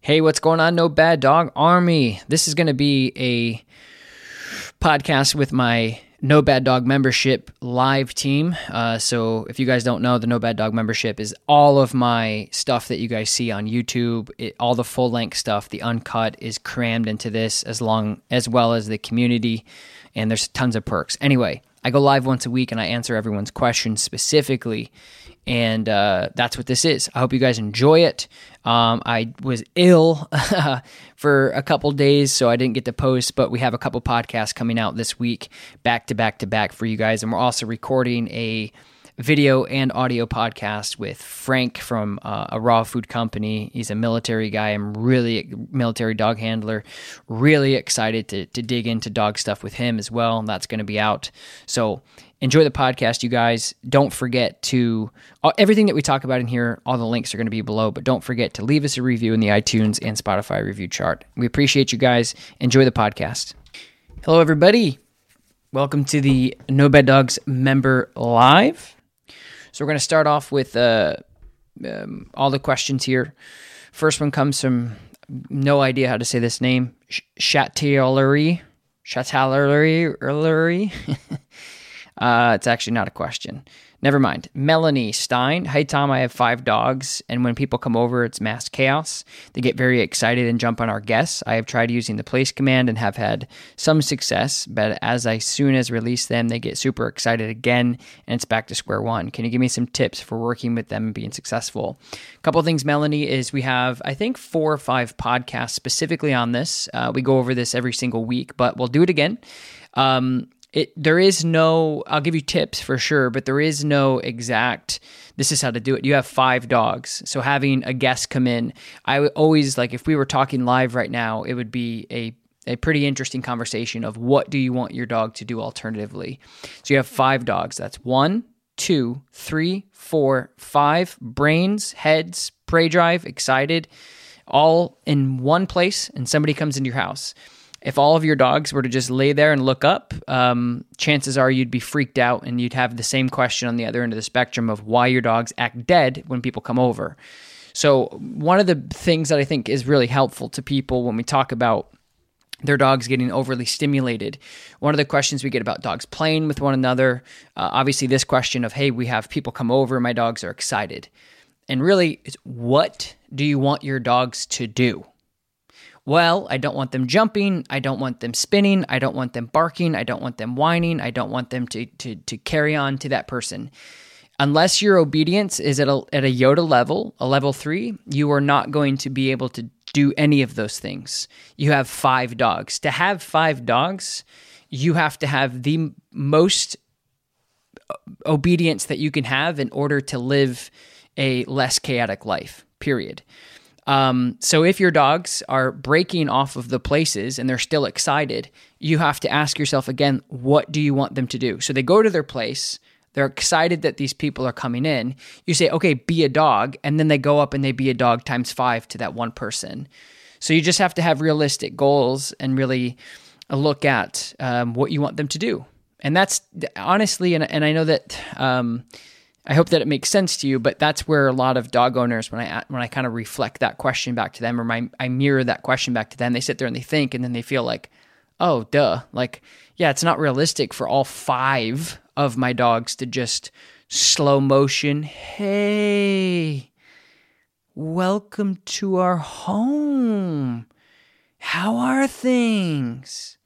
Hey, what's going on, No Bad Dog Army? This is going to be a podcast with my No Bad Dog membership live team. Uh, so, if you guys don't know, the No Bad Dog membership is all of my stuff that you guys see on YouTube. It, all the full length stuff, the uncut, is crammed into this, as long as well as the community. And there's tons of perks. Anyway, I go live once a week and I answer everyone's questions specifically and uh, that's what this is. I hope you guys enjoy it. Um, I was ill for a couple days, so I didn't get to post, but we have a couple podcasts coming out this week, back to back to back for you guys, and we're also recording a video and audio podcast with Frank from uh, a raw food company. He's a military guy. I'm really military dog handler. Really excited to to dig into dog stuff with him as well. That's going to be out. So enjoy the podcast, you guys. Don't forget to uh, everything that we talk about in here. All the links are going to be below, but don't forget to leave us a review in the iTunes and Spotify review chart. We appreciate you guys. Enjoy the podcast. Hello, everybody. Welcome to the No Bad Dogs member live. So we're going to start off with uh, um, all the questions here. First one comes from no idea how to say this name, Chatillery. Chatillery. uh, it's actually not a question. Never mind. Melanie Stein. Hey, Tom, I have five dogs, and when people come over, it's mass chaos. They get very excited and jump on our guests. I have tried using the place command and have had some success, but as I soon as release them, they get super excited again, and it's back to square one. Can you give me some tips for working with them and being successful? A couple things, Melanie, is we have, I think, four or five podcasts specifically on this. Uh, we go over this every single week, but we'll do it again. Um, it there is no I'll give you tips for sure, but there is no exact this is how to do it. You have five dogs. So having a guest come in, I would always like if we were talking live right now, it would be a a pretty interesting conversation of what do you want your dog to do alternatively. So you have five dogs. That's one, two, three, four, five brains, heads, prey drive, excited, all in one place, and somebody comes into your house if all of your dogs were to just lay there and look up, um, chances are you'd be freaked out and you'd have the same question on the other end of the spectrum of why your dogs act dead when people come over. So, one of the things that I think is really helpful to people when we talk about their dogs getting overly stimulated. One of the questions we get about dogs playing with one another, uh, obviously, this question of, hey, we have people come over, my dogs are excited. And really, it's what do you want your dogs to do? Well, I don't want them jumping. I don't want them spinning. I don't want them barking. I don't want them whining. I don't want them to, to, to carry on to that person. Unless your obedience is at a, at a Yoda level, a level three, you are not going to be able to do any of those things. You have five dogs. To have five dogs, you have to have the most uh, obedience that you can have in order to live a less chaotic life, period. Um, so if your dogs are breaking off of the places and they're still excited, you have to ask yourself again, what do you want them to do? So they go to their place, They're excited that these people are coming in. You say, okay, be a dog. And then they go up and they be a dog times five to that one person. So you just have to have realistic goals and really look at um, what you want them to do. And that's honestly, and, and I know that um, I hope that it makes sense to you, but that's where a lot of dog owners, when I when I kind of reflect that question back to them, or my, I mirror that question back to them, they sit there and they think, and then they feel like, oh, duh, like yeah, it's not realistic for all five of my dogs to just slow motion. Hey, welcome to our home. How are things?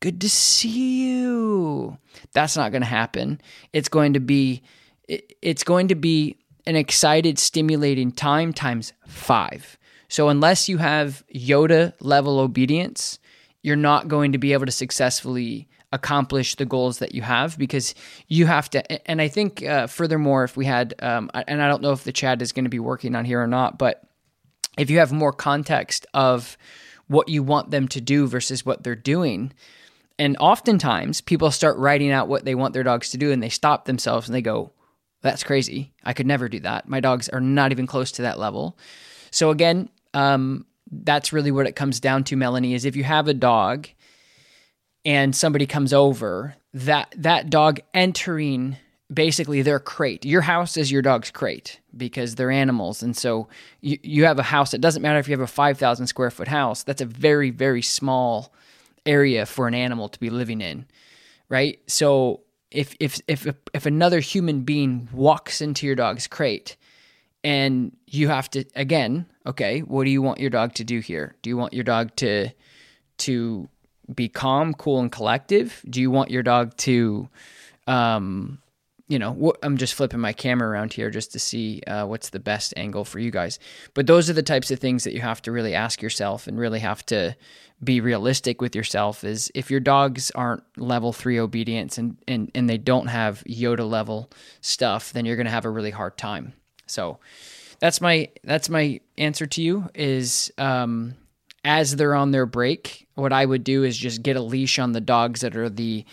Good to see you. That's not going to happen. It's going to be it's going to be an excited, stimulating time times five. So, unless you have Yoda level obedience, you're not going to be able to successfully accomplish the goals that you have because you have to. And I think, uh, furthermore, if we had, um, and I don't know if the chat is going to be working on here or not, but if you have more context of what you want them to do versus what they're doing, and oftentimes people start writing out what they want their dogs to do and they stop themselves and they go, that's crazy. I could never do that. My dogs are not even close to that level. So again, um, that's really what it comes down to, Melanie, is if you have a dog and somebody comes over, that that dog entering basically their crate. Your house is your dog's crate because they're animals. And so you, you have a house. It doesn't matter if you have a 5,000 square foot house. That's a very, very small area for an animal to be living in. Right. So if if if if another human being walks into your dog's crate and you have to again okay what do you want your dog to do here? Do you want your dog to to be calm cool and collective? Do you want your dog to um you know, I'm just flipping my camera around here just to see uh, what's the best angle for you guys. But those are the types of things that you have to really ask yourself and really have to be realistic with yourself. Is if your dogs aren't level three obedience and and and they don't have Yoda level stuff, then you're going to have a really hard time. So that's my that's my answer to you. Is um, as they're on their break, what I would do is just get a leash on the dogs that are the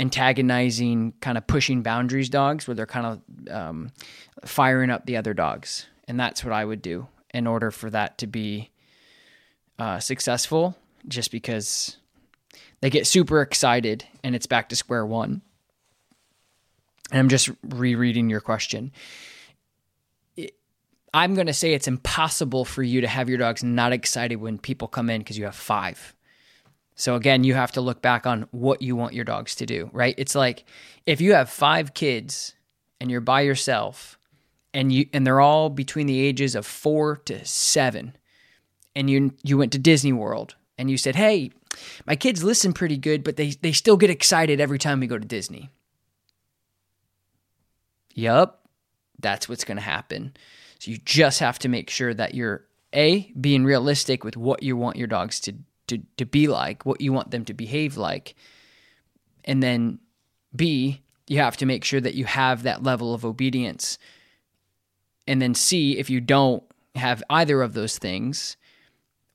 antagonizing, kind of pushing boundaries dogs where they're kind of um, firing up the other dogs. And that's what I would do in order for that to be uh, successful, just because they get super excited and it's back to square one. And I'm just rereading your question. I'm going to say it's impossible for you to have your dogs not excited when people come in because you have five. So again, you have to look back on what you want your dogs to do, right? It's like if you have 5 kids and you're by yourself and you and they're all between the ages of 4 to 7 and you you went to Disney World and you said, "Hey, my kids listen pretty good, but they they still get excited every time we go to Disney." Yup. That's what's going to happen. So you just have to make sure that you're a being realistic with what you want your dogs to to to be like, what you want them to behave like. And then B, you have to make sure that you have that level of obedience. And then C, if you don't have either of those things,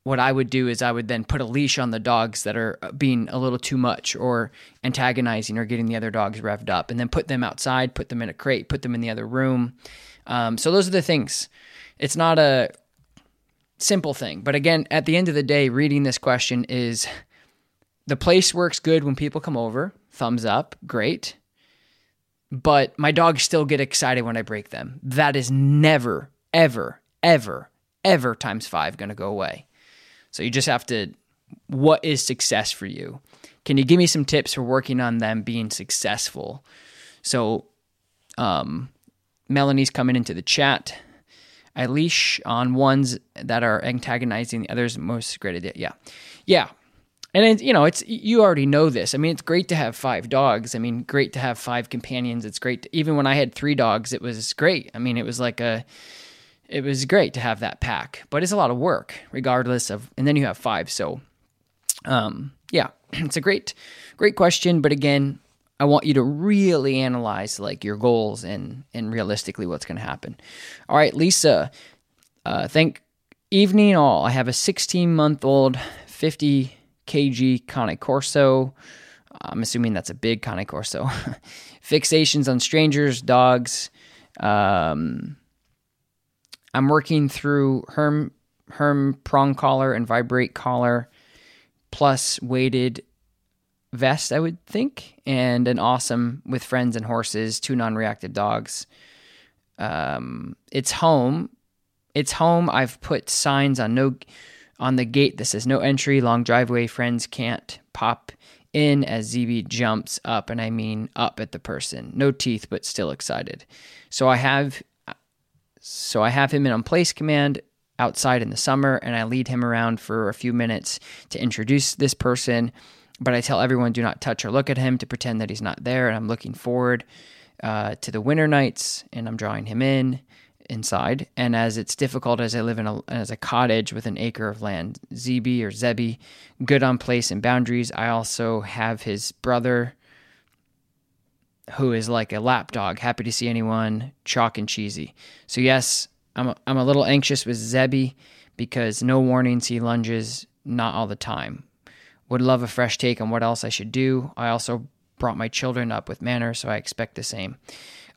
what I would do is I would then put a leash on the dogs that are being a little too much or antagonizing or getting the other dogs revved up, and then put them outside, put them in a crate, put them in the other room. Um, so those are the things. It's not a simple thing. But again, at the end of the day, reading this question is the place works good when people come over. Thumbs up, great. But my dogs still get excited when I break them. That is never, ever, ever, ever times five going to go away. So you just have to, what is success for you? Can you give me some tips for working on them being successful? So, um, Melanie's coming into the chat. I leash on ones that are antagonizing the others. Most great idea. Yeah. Yeah. And it, you know, it's you already know this. I mean, it's great to have five dogs. I mean, great to have five companions. It's great. To, even when I had three dogs, it was great. I mean, it was like a, it was great to have that pack. But it's a lot of work, regardless of. And then you have five. So, um, yeah, it's a great, great question. But again, I want you to really analyze like your goals and and realistically what's going to happen. All right, Lisa. Uh, thank evening all. I have a 16 month old 50 kg Cane Corso. I'm assuming that's a big cane corso. Fixations on strangers, dogs. Um, I'm working through Herm Herm prong collar and vibrate collar, plus weighted vest, I would think, and an awesome with friends and horses, two non-reactive dogs. Um, it's home. It's home. I've put signs on no on the gate that says no entry, long driveway. Friends can't pop in as ZB jumps up, and I mean up at the person. No teeth, but still excited. So I have, so I have him in on place command outside in the summer, and I lead him around for a few minutes to introduce this person. But I tell everyone do not touch or look at him to pretend that he's not there, and I'm looking forward uh, to the winter nights, and I'm drawing him in inside. And as it's difficult as I live in a, as a cottage with an acre of land, ZB or Zebi, good on place and boundaries. I also have his brother, who is like a lapdog, happy to see anyone, chalk and cheesy. So yes, I'm a, I'm a little anxious with Zebi because no warnings he lunges not all the time. Would love a fresh take on what else I should do. I also brought my children up with manners, so I expect the same.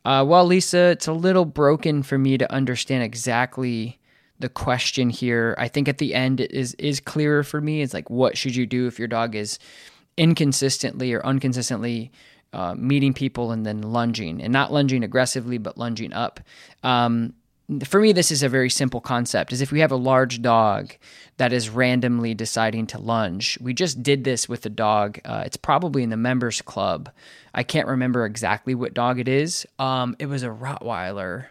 Uh, well, Lisa, it's a little broken for me to understand exactly the question here. I think at the end it is is clearer for me. It's like, what should you do if your dog is inconsistently or unconsistently uh, meeting people and then lunging, and not lunging aggressively, but lunging up. Um, for me this is a very simple concept is if we have a large dog that is randomly deciding to lunge we just did this with a dog uh, it's probably in the members club. I can't remember exactly what dog it is. Um, it was a rottweiler.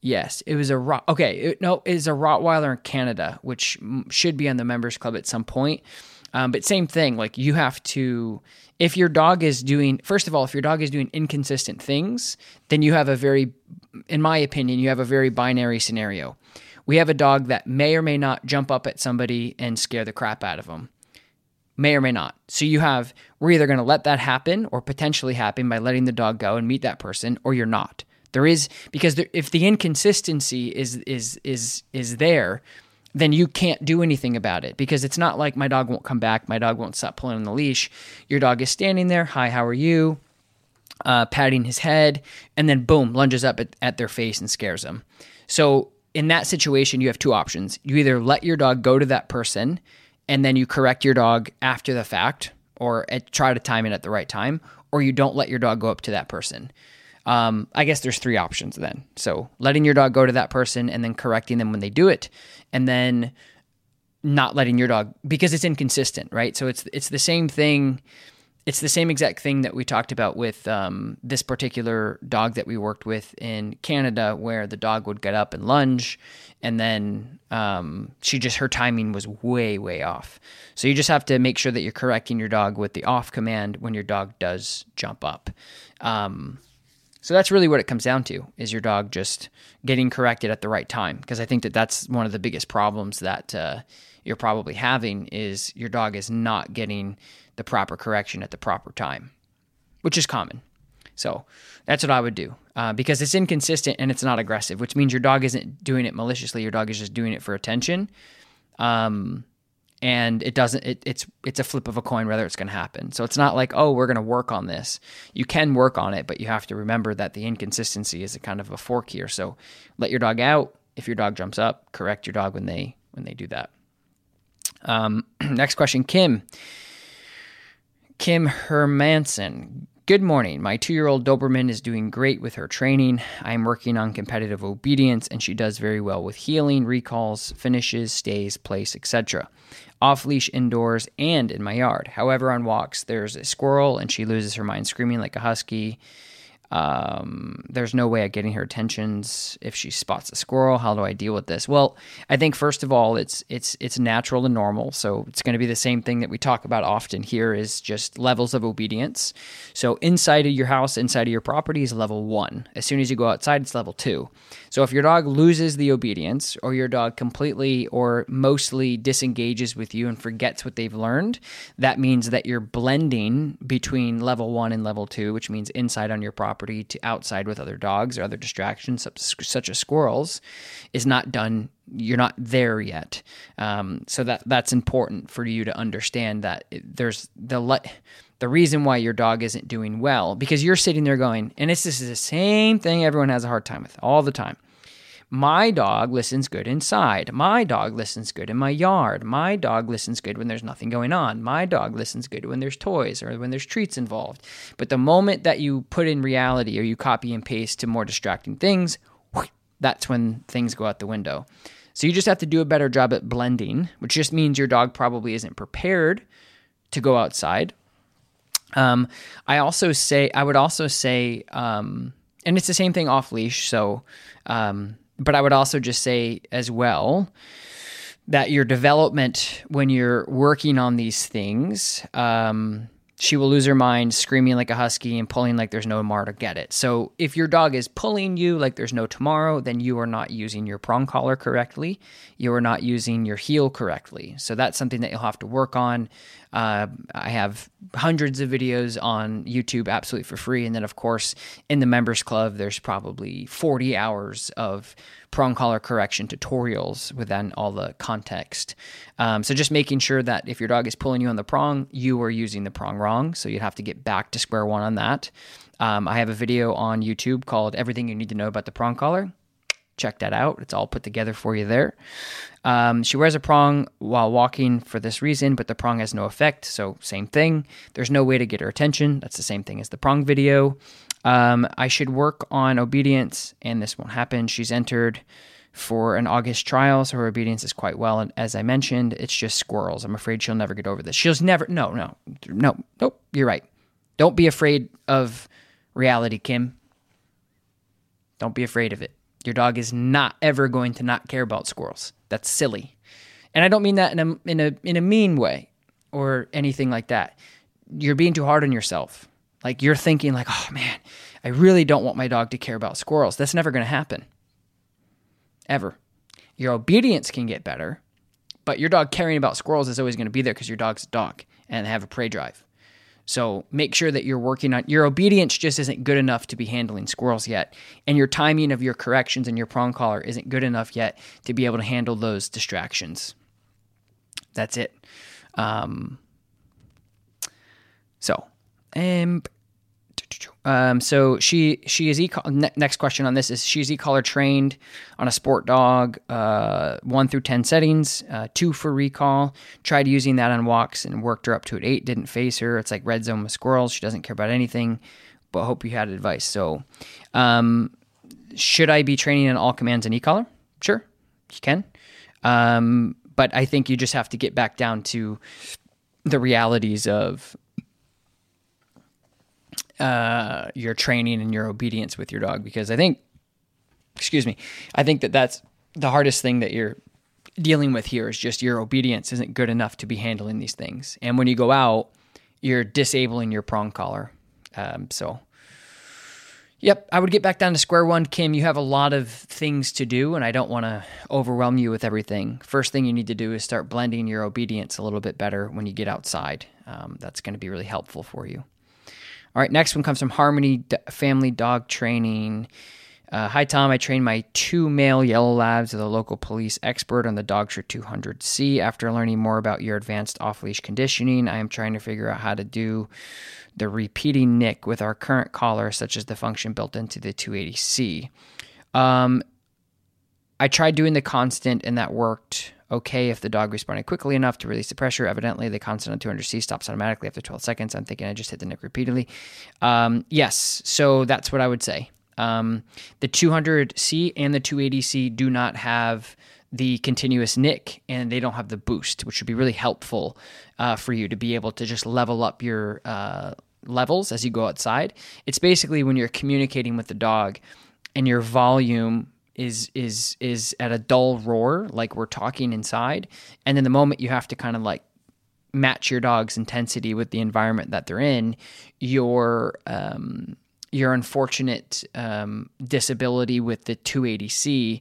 Yes it was a rot okay it, no it is a rottweiler in canada which should be on the members club at some point. Um, but same thing like you have to if your dog is doing first of all if your dog is doing inconsistent things then you have a very in my opinion you have a very binary scenario we have a dog that may or may not jump up at somebody and scare the crap out of them may or may not so you have we're either going to let that happen or potentially happen by letting the dog go and meet that person or you're not there is because there, if the inconsistency is is is is there then you can't do anything about it because it's not like my dog won't come back, my dog won't stop pulling on the leash. Your dog is standing there, hi, how are you? Uh, patting his head, and then boom, lunges up at, at their face and scares them. So in that situation, you have two options. You either let your dog go to that person and then you correct your dog after the fact or at, try to time it at the right time, or you don't let your dog go up to that person. Um, I guess there's three options then. So letting your dog go to that person and then correcting them when they do it, and then not letting your dog because it's inconsistent, right? So it's it's the same thing. It's the same exact thing that we talked about with um, this particular dog that we worked with in Canada, where the dog would get up and lunge, and then um, she just her timing was way way off. So you just have to make sure that you're correcting your dog with the off command when your dog does jump up. Um, so that's really what it comes down to is your dog just getting corrected at the right time because I think that that's one of the biggest problems that uh, you're probably having is your dog is not getting the proper correction at the proper time, which is common. So that's what I would do uh, because it's inconsistent and it's not aggressive, which means your dog isn't doing it maliciously. Your dog is just doing it for attention. Um, and it doesn't it, it's it's a flip of a coin whether it's going to happen so it's not like oh we're going to work on this you can work on it but you have to remember that the inconsistency is a kind of a fork here so let your dog out if your dog jumps up correct your dog when they when they do that um, next question kim kim hermanson Good morning. My two year old Doberman is doing great with her training. I am working on competitive obedience, and she does very well with heeling, recalls, finishes, stays, place, etc off leash indoors and in my yard. However, on walks, there's a squirrel and she loses her mind screaming like a husky. Um, there's no way of getting her attentions if she spots a squirrel. How do I deal with this? Well, I think first of all, it's it's it's natural and normal. So it's going to be the same thing that we talk about often here is just levels of obedience. So inside of your house, inside of your property is level one. As soon as you go outside, it's level two. So if your dog loses the obedience, or your dog completely or mostly disengages with you and forgets what they've learned, that means that you're blending between level one and level two, which means inside on your property property to outside with other dogs or other distractions, such as squirrels, is not done. You're not there yet. Um, so that that's important for you to understand that there's the le- the reason why your dog isn't doing well because you're sitting there going, and it's this is the same thing everyone has a hard time with all the time. My dog listens good inside. My dog listens good in my yard. My dog listens good when there's nothing going on. My dog listens good when there's toys or when there's treats involved. But the moment that you put in reality or you copy and paste to more distracting things, that's when things go out the window. So you just have to do a better job at blending, which just means your dog probably isn't prepared to go outside. Um, I also say, I would also say, um, and it's the same thing off leash. So, um, but I would also just say as well that your development when you're working on these things, um, she will lose her mind screaming like a husky and pulling like there's no tomorrow to get it. So if your dog is pulling you like there's no tomorrow, then you are not using your prong collar correctly. You are not using your heel correctly. So that's something that you'll have to work on. Uh, I have hundreds of videos on YouTube absolutely for free. And then, of course, in the members club, there's probably 40 hours of prong collar correction tutorials within all the context. Um, so just making sure that if your dog is pulling you on the prong, you are using the prong wrong. So you'd have to get back to square one on that. Um, I have a video on YouTube called Everything You Need to Know About the Prong Collar. Check that out. It's all put together for you there. Um, she wears a prong while walking for this reason, but the prong has no effect. So, same thing. There's no way to get her attention. That's the same thing as the prong video. Um, I should work on obedience, and this won't happen. She's entered for an August trial, so her obedience is quite well. And as I mentioned, it's just squirrels. I'm afraid she'll never get over this. She'll never, no, no, no, nope, you're right. Don't be afraid of reality, Kim. Don't be afraid of it. Your dog is not ever going to not care about squirrels. That's silly. And I don't mean that in a, in a, in a mean way or anything like that. You're being too hard on yourself. Like you're thinking like, "Oh man, I really don't want my dog to care about squirrels." That's never going to happen. Ever. Your obedience can get better, but your dog caring about squirrels is always going to be there because your dog's a dog and have a prey drive. So make sure that you're working on your obedience just isn't good enough to be handling squirrels yet. And your timing of your corrections and your prong collar isn't good enough yet to be able to handle those distractions. That's it. Um, so, um, um, so she she is e next question on this is she's e-collar trained on a SportDOG uh, one through ten settings uh, two for recall tried using that on walks and worked her up to an eight didn't face her. It's like red zone with squirrels. She doesn't care about anything but hope you had advice. So um, should I be training in all commands and e-collar? Sure you can. Um, but I think you just have to get back down to the realities of uh, your training and your obedience with your dog because I think, excuse me, I think that that's the hardest thing that you're dealing with here is just your obedience isn't good enough to be handling these things. And when you go out, you're disabling your prong collar. Um, so, yep, I would get back down to square one. Kim, you have a lot of things to do, and I don't want to overwhelm you with everything. First thing you need to do is start blending your obedience a little bit better when you get outside. Um, that's going to be really helpful for you. All right, next one comes from Harmony Family Dog Training. Uh, Hi, Tom. I trained my two male yellow labs with a local police expert on the Dogtra 200C. After learning more about your advanced off leash conditioning, I am trying to figure out how to do the repeating nick with our current collar, such as the function built into the 280C. Um, I tried doing the constant, and that worked okay if the dog responded quickly enough to release the pressure. Evidently, the constant on 200C stops automatically after 12 seconds. I'm thinking I just hit the nick repeatedly. Um, yes, so that's what I would say. Um, the 200C and the 280C do not have the continuous nick and they don't have the boost, which would be really helpful uh, for you to be able to just level up your uh, levels as you go outside. It's basically when you're communicating with the dog and your volume is is is at a dull roar, like we're talking inside, and then the moment you have to kind of like match your dog's intensity with the environment that they're in, your um, your unfortunate um, disability with the 280C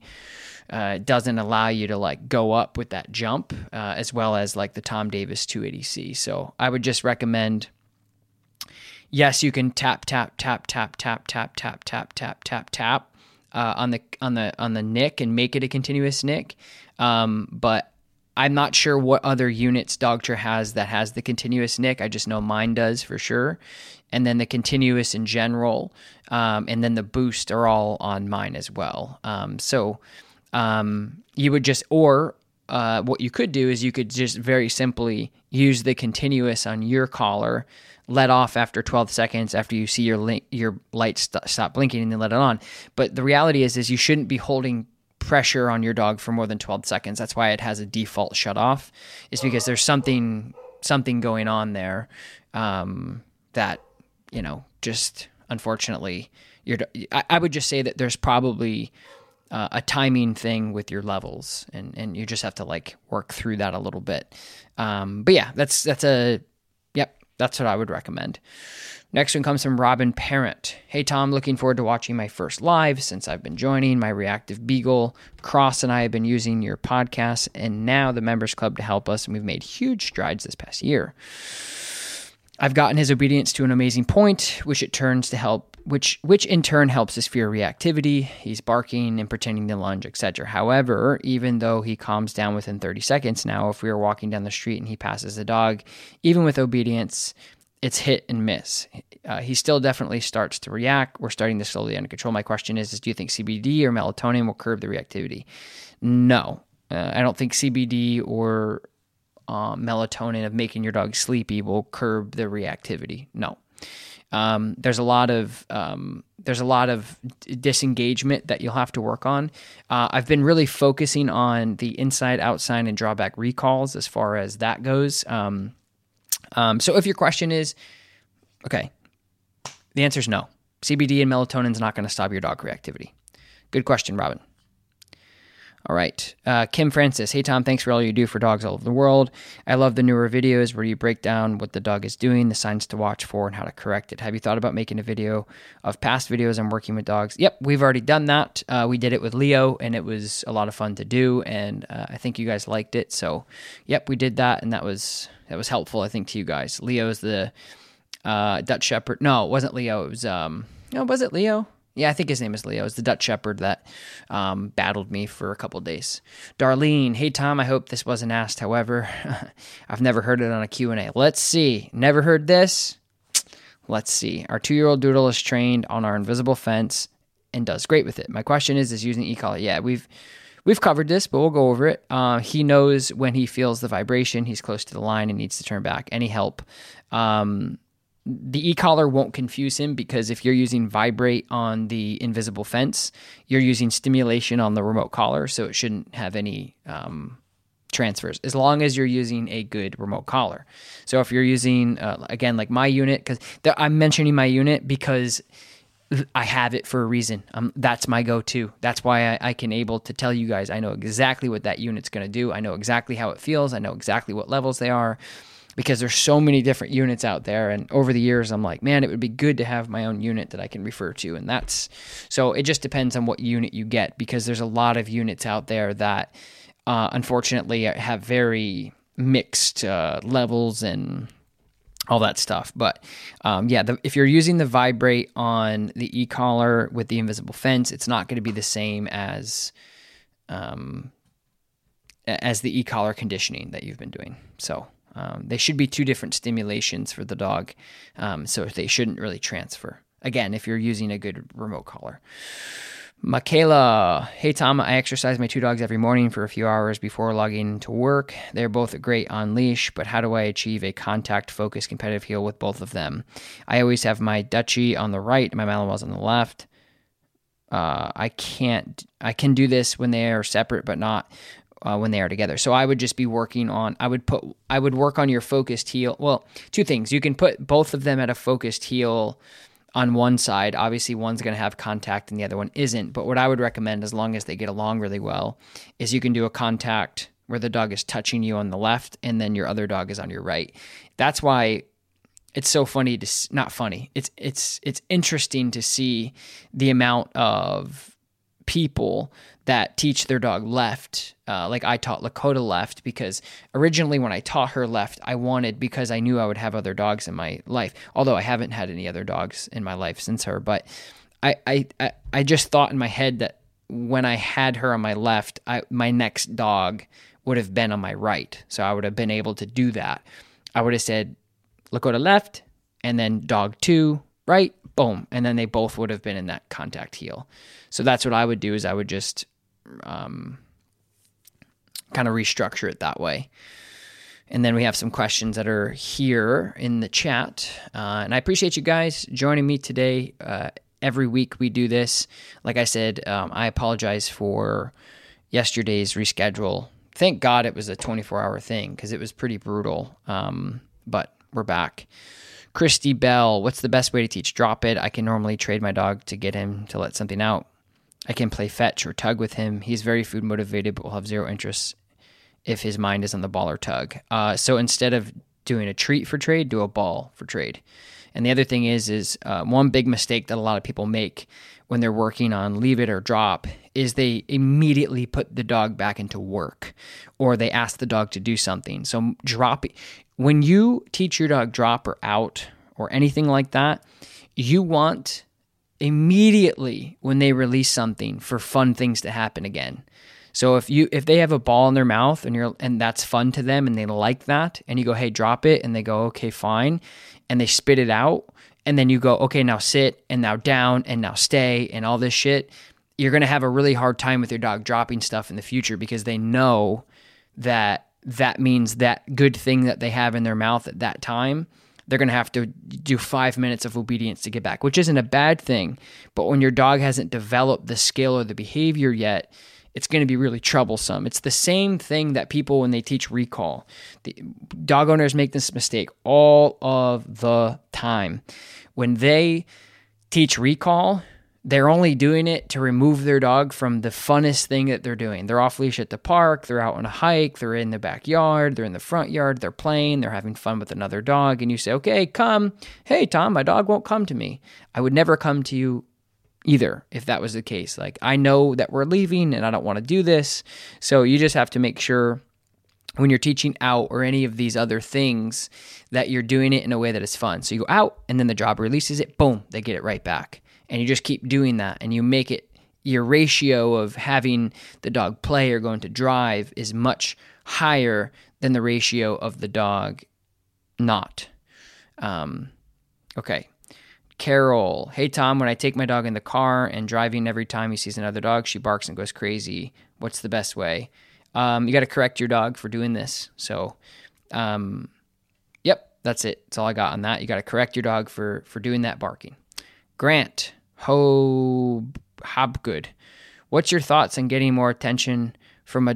uh, doesn't allow you to like go up with that jump, uh, as well as like the Tom Davis 280C. So I would just recommend. Yes, you can tap tap tap tap tap tap tap tap tap tap tap uh, on the on the on the nick and make it a continuous nick. Um, but I'm not sure what other units Dogtra has that has the continuous Nick. I just know mine does for sure. And then the continuous in general, um, and then the boost are all on mine as well. Um, so um, you would just, or uh, what you could do is you could just very simply use the continuous on your collar, let off after 12 seconds after you see your your light st- stop blinking, and then let it on. But the reality is, is you shouldn't be holding pressure on your dog for more than 12 seconds. That's why it has a default shut off. Is because there's something something going on there um, that you know just unfortunately you're. I, I would just say that there's probably uh, a timing thing with your levels, and and you just have to like work through that a little bit. Um, but yeah, that's that's a. That's what I would recommend. Next one comes from Robin Parent. Hey Tom, looking forward to watching my first live since I've been joining my reactive beagle. Cross and I have been using your podcast and now the members club to help us, and we've made huge strides this past year. I've gotten his obedience to an amazing point, which it turns to help which which in turn helps his fear reactivity. He's barking and pretending to lunge, etc. However, even though he calms down within 30 seconds now, if we are walking down the street and he passes the dog, even with obedience, it's hit and miss. Uh, he still definitely starts to react. We're starting to slowly under control. My question is, is do you think CBD or melatonin will curb the reactivity? No, uh, I don't think CBD or uh, melatonin of making your dog sleepy will curb the reactivity. No. Um, there's a lot of um, there's a lot of disengagement that you'll have to work on. Uh, I've been really focusing on the inside, outside, and drawback recalls as far as that goes. Um, um, so if your question is, okay, the answer is no. CBD and melatonin is not going to stop your dog reactivity. Good question, Robin. All right. Uh, Kim Francis. Hey, Tom. Thanks for all you do for dogs all over the world. I love the newer videos where you break down what the dog is doing, the signs to watch for, and how to correct it. Have you thought about making a video of past videos on working with dogs? Yep, we've already done that. Uh, we did it with Leo, and it was a lot of fun to do. And uh, I think you guys liked it. So, yep, we did that, and that was that was helpful, I think, to you guys. Leo's the uh, Dutch Shepherd. No, it wasn't Leo. It was um. No, was it Leo? Yeah, I think his name is Leo. It's the Dutch Shepherd that um, battled me for a couple days. Darlene, hey Tom, I hope this wasn't asked. However, I've never heard it on a Q&A. Let's see. Never heard this? Let's see. Our two-year-old Doodle is trained on our invisible fence and does great with it. My question is, is using e-collar? Yeah, we've we've covered this, but we'll go over it. Uh, he knows when he feels the vibration, he's close to the line and needs to turn back. Any help? Um, the e-collar won't confuse him because if you're using vibrate on the invisible fence, you're using stimulation on the remote collar, so it shouldn't have any um, transfers as long as you're using a good remote collar. So if you're using uh, again like my unit, because I'm mentioning my unit because I have it for a reason. Um, that's my go-to. That's why I, I, can able to tell you guys I know exactly what that unit's going to do. I know exactly how it feels. I know exactly what levels they are because there's so many different units out there. And over the years, I'm like, man, it would be good to have my own unit that I can refer to. And that's so it just depends on what unit you get because there's a lot of units out there that uh, unfortunately have very mixed uh, levels and all that stuff. But um, yeah, the, if you're using the vibrate on the e-collar with the invisible fence, it's not going to be the same as um, as the e-collar conditioning that you've been doing. So um, they should be two different stimulations for the dog, um, so they shouldn't really transfer. Again, if you're using a good remote collar. Michaela, hey Tom, I exercise my two dogs every morning for a few hours before logging to work. They're both great on leash, but how do I achieve a contact focused competitive heel with both of them? I always have my Dutchie on the right my Malinois on the left. Uh, I can't. I can do this when they are separate, but not uh, when they are together. So I would just be working on. I would put. I would work on your focused heel. Well, two things. You can put both of them at a focused heel on one side. Obviously, one's going to have contact and the other one isn't. But what I would recommend, as long as they get along really well, is you can do a contact where the dog is touching you on the left and then your other dog is on your right. That's why it's so funny to not funny. It's it's it's interesting to see the amount of people that teach their dog left. Uh, like I taught Lakota left because originally when I taught her left, I wanted because I knew I would have other dogs in my life. Although I haven't had any other dogs in my life since her, but I I I just thought in my head that when I had her on my left, I, my next dog would have been on my right. So I would have been able to do that. I would have said, Lakota left, and then dog two, right, boom. And then they both would have been in that contact heel. So that's what I would do is I would just um, kind of restructure it that way. And then we have some questions that are here in the chat. Uh, and I appreciate you guys joining me today. Uh, every week we do this. Like I said, um, I apologize for yesterday's reschedule. Thank God it was a 24 hour thing because it was pretty brutal. Um, but we're back. Christy Bell, what's the best way to teach drop it? I can normally trade my dog to get him to let something out. I can play fetch or tug with him. He's very food motivated, but will have zero interest if his mind is on the ball or tug. Uh, so instead of doing a treat for trade, do a ball for trade. And the other thing is, is uh, one big mistake that a lot of people make when they're working on leave it or drop is they immediately put the dog back into work, or they ask the dog to do something. So drop when you teach your dog drop or out or anything like that, you want immediately when they release something for fun things to happen again. So if you if they have a ball in their mouth and you're and that's fun to them and they like that and you go hey drop it and they go okay fine and they spit it out and then you go okay now sit and now down and now stay and all this shit you're going to have a really hard time with your dog dropping stuff in the future because they know that that means that good thing that they have in their mouth at that time they're going to have to do five minutes of obedience to get back, which isn't a bad thing. But when your dog hasn't developed the skill or the behavior yet, it's going to be really troublesome. It's the same thing that people, when they teach recall, the dog owners make this mistake all of the time. When they teach recall, they're only doing it to remove their dog from the funnest thing that they're doing. They're off leash at the park, they're out on a hike, they're in the backyard, they're in the front yard, they're playing, they're having fun with another dog, and you say, Okay, come. Hey, Tom, my dog won't come to me. I would never come to you either if that was the case. Like, I know that we're leaving and I don't want to do this. So you just have to make sure when you're teaching out or any of these other things that you're doing it in a way that is fun. So you go out and then the job releases it, boom, they get it right back and you just keep doing that and you make it your ratio of having the dog play or going to drive is much higher than the ratio of the dog not. Um, okay. Carol, hey Tom, when I take my dog in the car and driving every time he sees another dog, she barks and goes crazy. What's the best way? Um, you got to correct your dog for doing this. So, um, yep, that's it. That's all I got on that. You got to correct your dog for for doing that barking. Grant, Ho Hobgood. What's your thoughts on getting more attention from a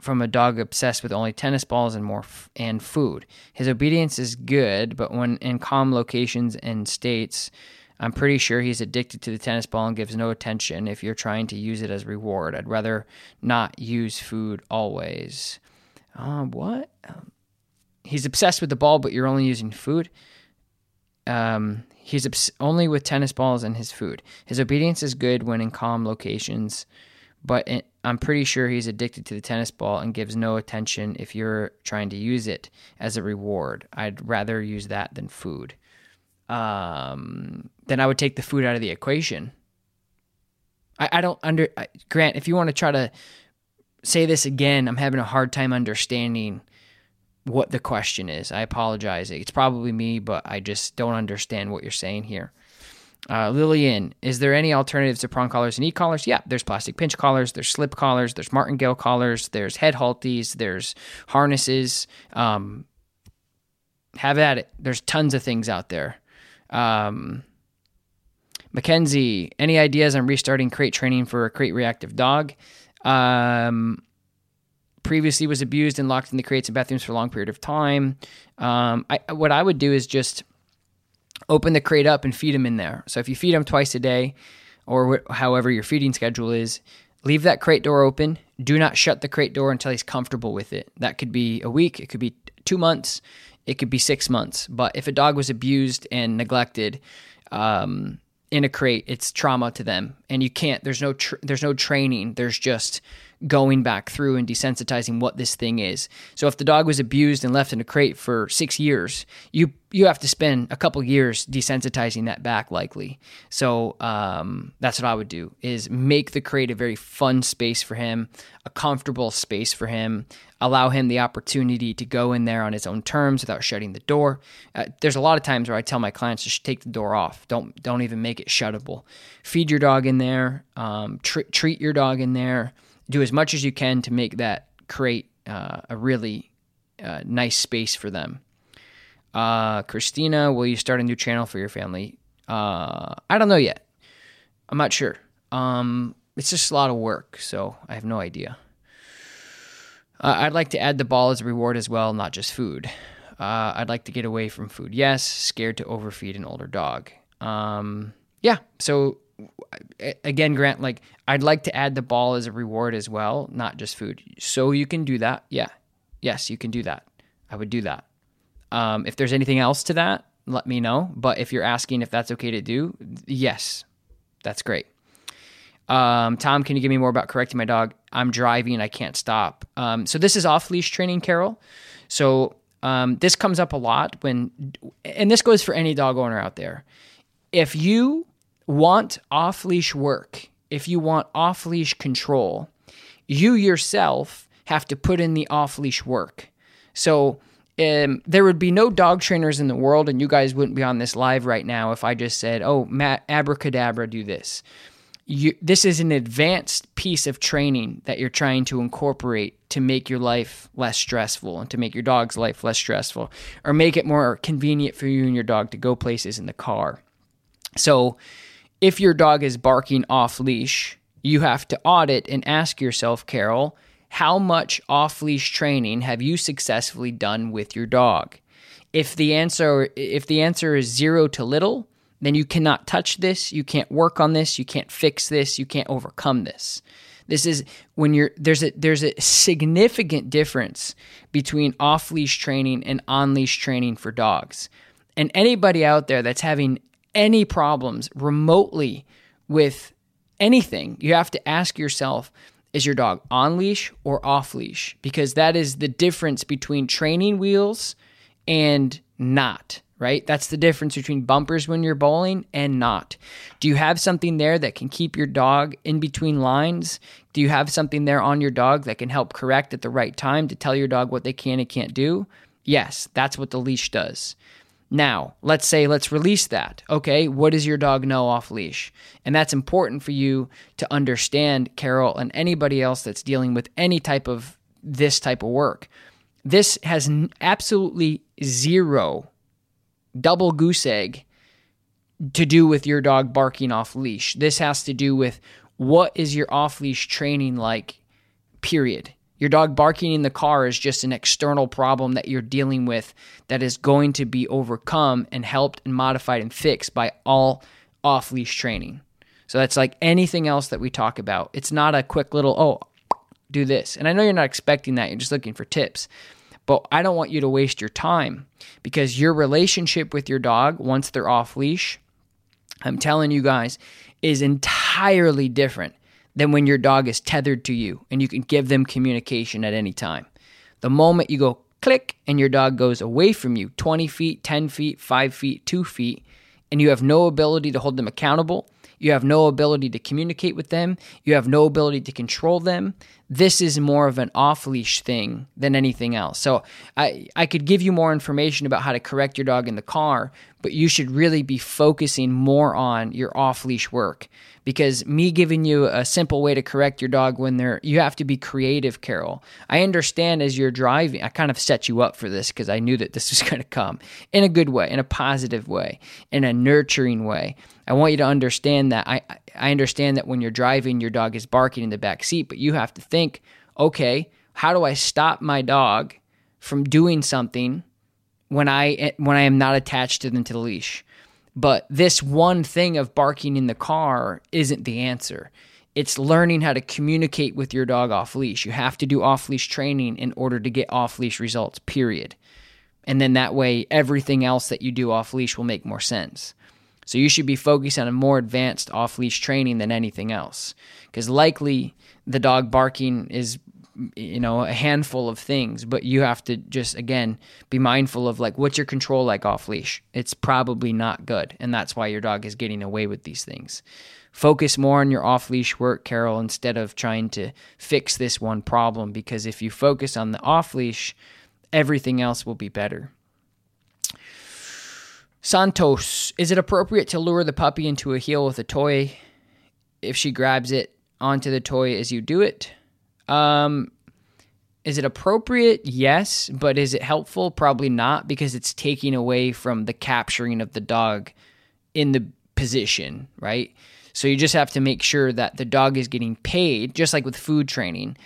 from a dog obsessed with only tennis balls and more f- and food? His obedience is good, but when in calm locations and states, I'm pretty sure he's addicted to the tennis ball and gives no attention if you're trying to use it as reward. I'd rather not use food always. Uh, what? Um, he's obsessed with the ball, but you're only using food. Um, He's obs- only with tennis balls and his food. His obedience is good when in calm locations, but it, I'm pretty sure he's addicted to the tennis ball and gives no attention if you're trying to use it as a reward. I'd rather use that than food. Um, then I would take the food out of the equation. I, I don't under I, Grant. If you want to try to say this again, I'm having a hard time understanding what the question is. I apologize. It's probably me, but I just don't understand what you're saying here. Uh, Lillian, is there any alternatives to prong collars and e-collars? Yeah, there's plastic pinch collars, there's slip collars, there's martingale collars, there's head halties, there's harnesses. Um, have at it. There's tons of things out there. Um, Mackenzie, any ideas on restarting crate training for a crate reactive dog? Um, previously was abused and locked in the crates and bathrooms for a long period of time. Um, I, what I would do is just open the crate up and feed him in there. So if you feed him twice a day, or wh- however your feeding schedule is, leave that crate door open. Do not shut the crate door until he's comfortable with it. That could be a week, it could be two months, it could be six months. But if a dog was abused and neglected, um, in a crate, it's trauma to them, and you can't. There's no tr- there's no training. There's just going back through and desensitizing what this thing is. So if the dog was abused and left in a crate for 6 years, you you have to spend a couple years desensitizing that back likely. So um, that's what I would do is make the crate a very fun space for him, a comfortable space for him, allow him the opportunity to go in there on his own terms without shutting the door. Uh, there's a lot of times where I tell my clients to take the door off. Don't don't even make it shuttable. Feed your dog in there. Um, tr- treat your dog in there. Do as much as you can to make that crate uh, a really uh, nice space for them. Uh, Christina, will you start a new channel for your family? Uh, I don't know yet. I'm not sure. Um, it's just a lot of work, so I have no idea. Uh, I'd like to add the ball as a reward as well, not just food. Uh, I'd like to get away from food. Yes, scared to overfeed an older dog. Um, yeah, so again, Grant, like I'd like to add the ball as a reward as well, not just food. So you can do that. Yeah, yes, you can do that. I would do that. Um, if there's anything else to that, let me know. But if you're asking if that's okay to do, yes, that's great. Um, Tom, can you give me more about correcting my dog? I'm driving, I can't stop. Um, so this is off leash training, Carol. So um, this comes up a lot when, and this goes for any dog owner out there. If you want off leash work, if you want off leash control, you yourself have to put in the off leash work. So um, there would be no dog trainers in the world, and you guys wouldn't be on this live right now if I just said, "Oh, Matt, abracadabra, do this." You, this is an advanced piece of training that you're trying to incorporate to make your life less stressful and to make your dog's life less stressful, or make it more convenient for you and your dog to go places in the car. So, if your dog is barking off leash, you have to audit and ask yourself, Carol how much off leash training have you successfully done with your dog? If the answer if the answer is 0 to little, then you cannot touch this, you can't work on this, you can't fix this, you can't overcome this. This is when you're there's a there's a significant difference between off leash training and on leash training for dogs. And anybody out there that's having any problems remotely with anything, you have to ask yourself is your dog on leash or off leash? Because that is the difference between training wheels and not, right? That's the difference between bumpers when you're bowling and not. Do you have something there that can keep your dog in between lines? Do you have something there on your dog that can help correct at the right time to tell your dog what they can and can't do? Yes, that's what the leash does. Now, let's say let's release that. Okay, what does your dog know off leash? And that's important for you to understand, Carol, and anybody else that's dealing with any type of this type of work. This has absolutely zero double goose egg to do with your dog barking off leash. This has to do with what is your off leash training like, period. Your dog barking in the car is just an external problem that you're dealing with that is going to be overcome and helped and modified and fixed by all off leash training. So that's like anything else that we talk about. It's not a quick little, oh, do this. And I know you're not expecting that, you're just looking for tips. But I don't want you to waste your time because your relationship with your dog, once they're off leash, I'm telling you guys, is entirely different than when your dog is tethered to you and you can give them communication at any time. The moment you go click and your dog goes away from you 20 feet, 10 feet, 5 feet, 2 feet, and you have no ability to hold them accountable, you have no ability to communicate with them, you have no ability to control them, this is more of an off leash thing than anything else. So I, I could give you more information about how to correct your dog in the car, but you should really be focusing more on your off leash work. Because me giving you a simple way to correct your dog when they're you have to be creative carol. I understand as you're driving i kind of set you up for this because i knew that this was going to come in a good way in a positive way in a nurturing way. I want you to understand that i i understand that when you're driving your dog is barking in the back seat but you have to think okay, how do I stop my dog from doing something when I when I am not attached to them to the leash? But this one thing of barking in the car isn't the answer. It's learning how to communicate with your dog off leash. You have to do off leash training in order to get off leash results, period. And then that way, everything else that you do off leash will make more sense. So you should be focused on a more advanced off leash training than anything else. Because likely the dog barking is you know a handful of things but you have to just again be mindful of like what's your control like off leash it's probably not good and that's why your dog is getting away with these things. Focus more on your off leash work carol instead of trying to fix this one problem because if you focus on the off leash everything else will be better santos is it appropriate to lure the puppy into a heel with a toy if she grabs it onto the toy as you do it um, is it appropriate? Yes, but is it helpful? Probably not because it's taking away from the capturing of the dog in the position, right? So you just have to make sure that the dog is getting paid, just like with food training.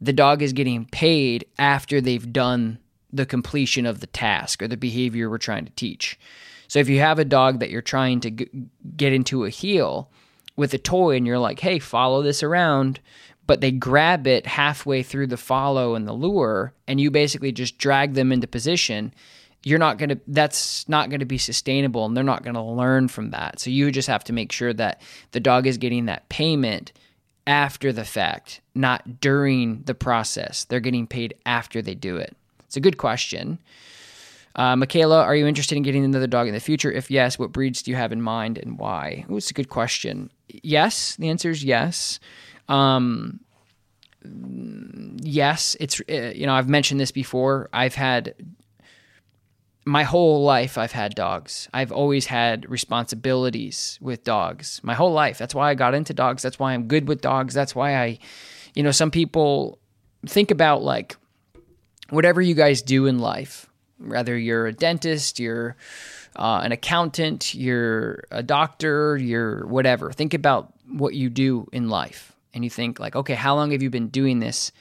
The dog is getting paid after they've done the completion of the task or the behavior we're trying to teach. So if you have a dog that you're trying to g- get into a heel with a toy and you're like, hey, follow this around but they grab it halfway through the follow and the lure and you basically just drag them into position you're not going to that's not going to be sustainable and they're not going to learn from that. So you just have to make sure that the dog is getting that payment after the fact not during the process. They're getting paid after they do it. It's a good question uh, Michaela, are you interested in getting another dog in the future? If yes, what breeds do you have in mind and why? Oh, it's a good question. Yes, the answer is yes. Um, yes, it's uh, you know I've mentioned this before. I've had my whole life I've had dogs. I've always had responsibilities with dogs. My whole life. That's why I got into dogs. That's why I'm good with dogs. That's why I you know some people think about like whatever you guys do in life, whether you're a dentist, you're uh, an accountant, you're a doctor, you're whatever. Think about what you do in life and you think like, okay, how long have you been doing this,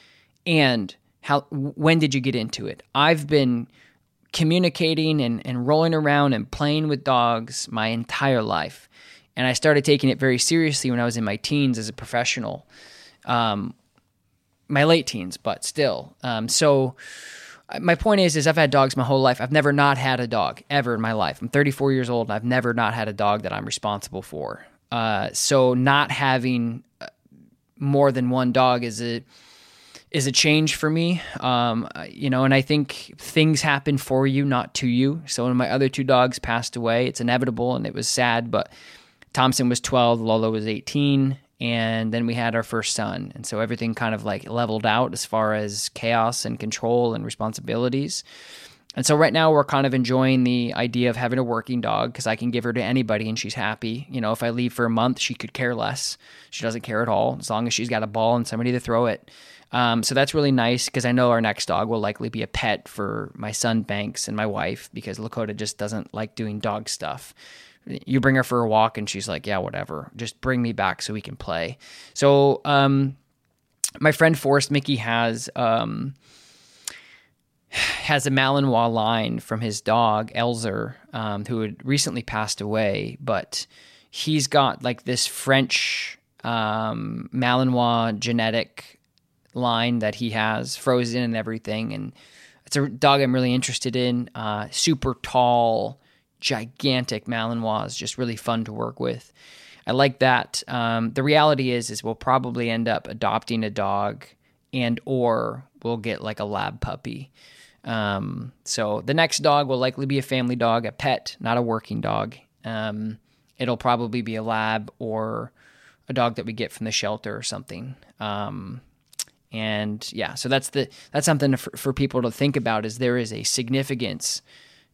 and how when did you get into it? I've been communicating and, and rolling around and playing with dogs my entire life. And I started taking it very seriously when I was in my teens as a professional, um, my late teens, but still. Um, so my point is, is I've had dogs my whole life. I've never not had a dog ever in my life. I'm 34 years old and I've never not had a dog that I'm responsible for. Uh, so not having more than one dog is a is a change for me. Um, you know, and I think things happen for you, not to you. So when my other two dogs passed away, it's inevitable and it was sad. But Thompson was 12, Lolo was 18, and then we had our first son. And so everything kind of like leveled out as far as chaos and control and responsibilities. And so right now we're kind of enjoying the idea of having a working dog because I can give her to anybody and she's happy. You know, if I leave for a month, she could care less. She doesn't care at all as long as she's got a ball and somebody to throw it. Um, so that's really nice because I know our next dog will likely be a pet for my son Banks and my wife because Lakota just doesn't like doing dog stuff. You bring her for a walk and she's like, yeah, whatever. Just bring me back so we can play. So um, my friend Forrest Mickey has. Um, has a Malinois line from his dog Elzer, um, who had recently passed away, but he's got like this French um, Malinois genetic line that he has frozen and everything, and it's a dog I'm really interested in. Uh, super tall, gigantic Malinois just really fun to work with. I like that. Um, the reality is, is we'll probably end up adopting a dog, and or we'll get like a lab puppy. Um, so the next dog will likely be a family dog, a pet, not a working dog. Um, it'll probably be a lab or a dog that we get from the shelter or something. Um, and yeah, so that's the that's something for, for people to think about. Is there is a significance